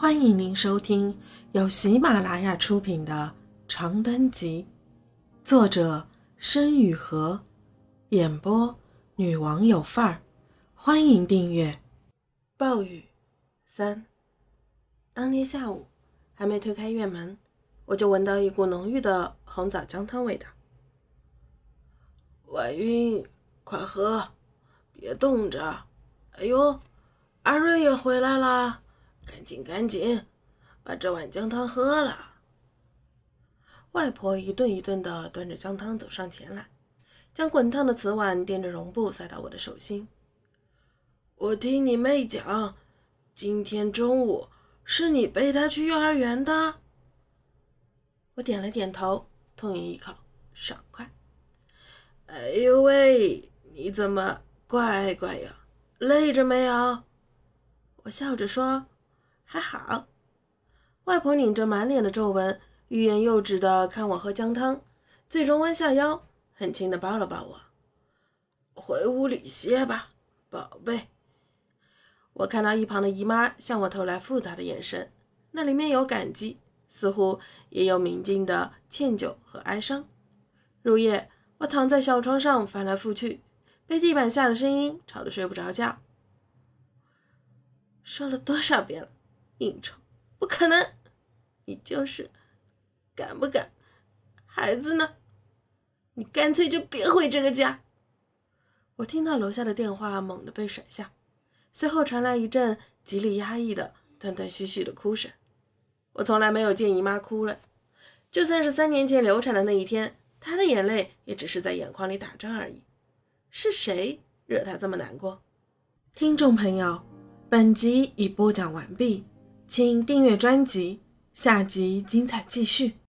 欢迎您收听由喜马拉雅出品的《长灯集》，作者申雨禾，演播女王有范儿。欢迎订阅。暴雨三。当天下午，还没推开院门，我就闻到一股浓郁的红枣姜汤味道。婉云，快喝，别冻着。哎呦，阿瑞也回来啦！赶紧赶紧，把这碗姜汤喝了。外婆一顿一顿的端着姜汤走上前来，将滚烫的瓷碗垫着绒布塞到我的手心。我听你妹讲，今天中午是你背她去幼儿园的。我点了点头，痛饮一口，爽快。哎呦喂，你怎么乖乖呀？累着没有？我笑着说。还好，外婆拧着满脸的皱纹，欲言又止的看我喝姜汤，最终弯下腰，很轻的抱了抱我。回屋里歇吧，宝贝。我看到一旁的姨妈向我投来复杂的眼神，那里面有感激，似乎也有明镜的歉疚和哀伤。入夜，我躺在小床上翻来覆去，被地板下的声音吵得睡不着觉。说了多少遍了？应酬不可能，你就是敢不敢？孩子呢？你干脆就别回这个家。我听到楼下的电话猛地被甩下，随后传来一阵极力压抑的断断续续的哭声。我从来没有见姨妈哭了，就算是三年前流产的那一天，她的眼泪也只是在眼眶里打转而已。是谁惹她这么难过？听众朋友，本集已播讲完毕。请订阅专辑，下集精彩继续。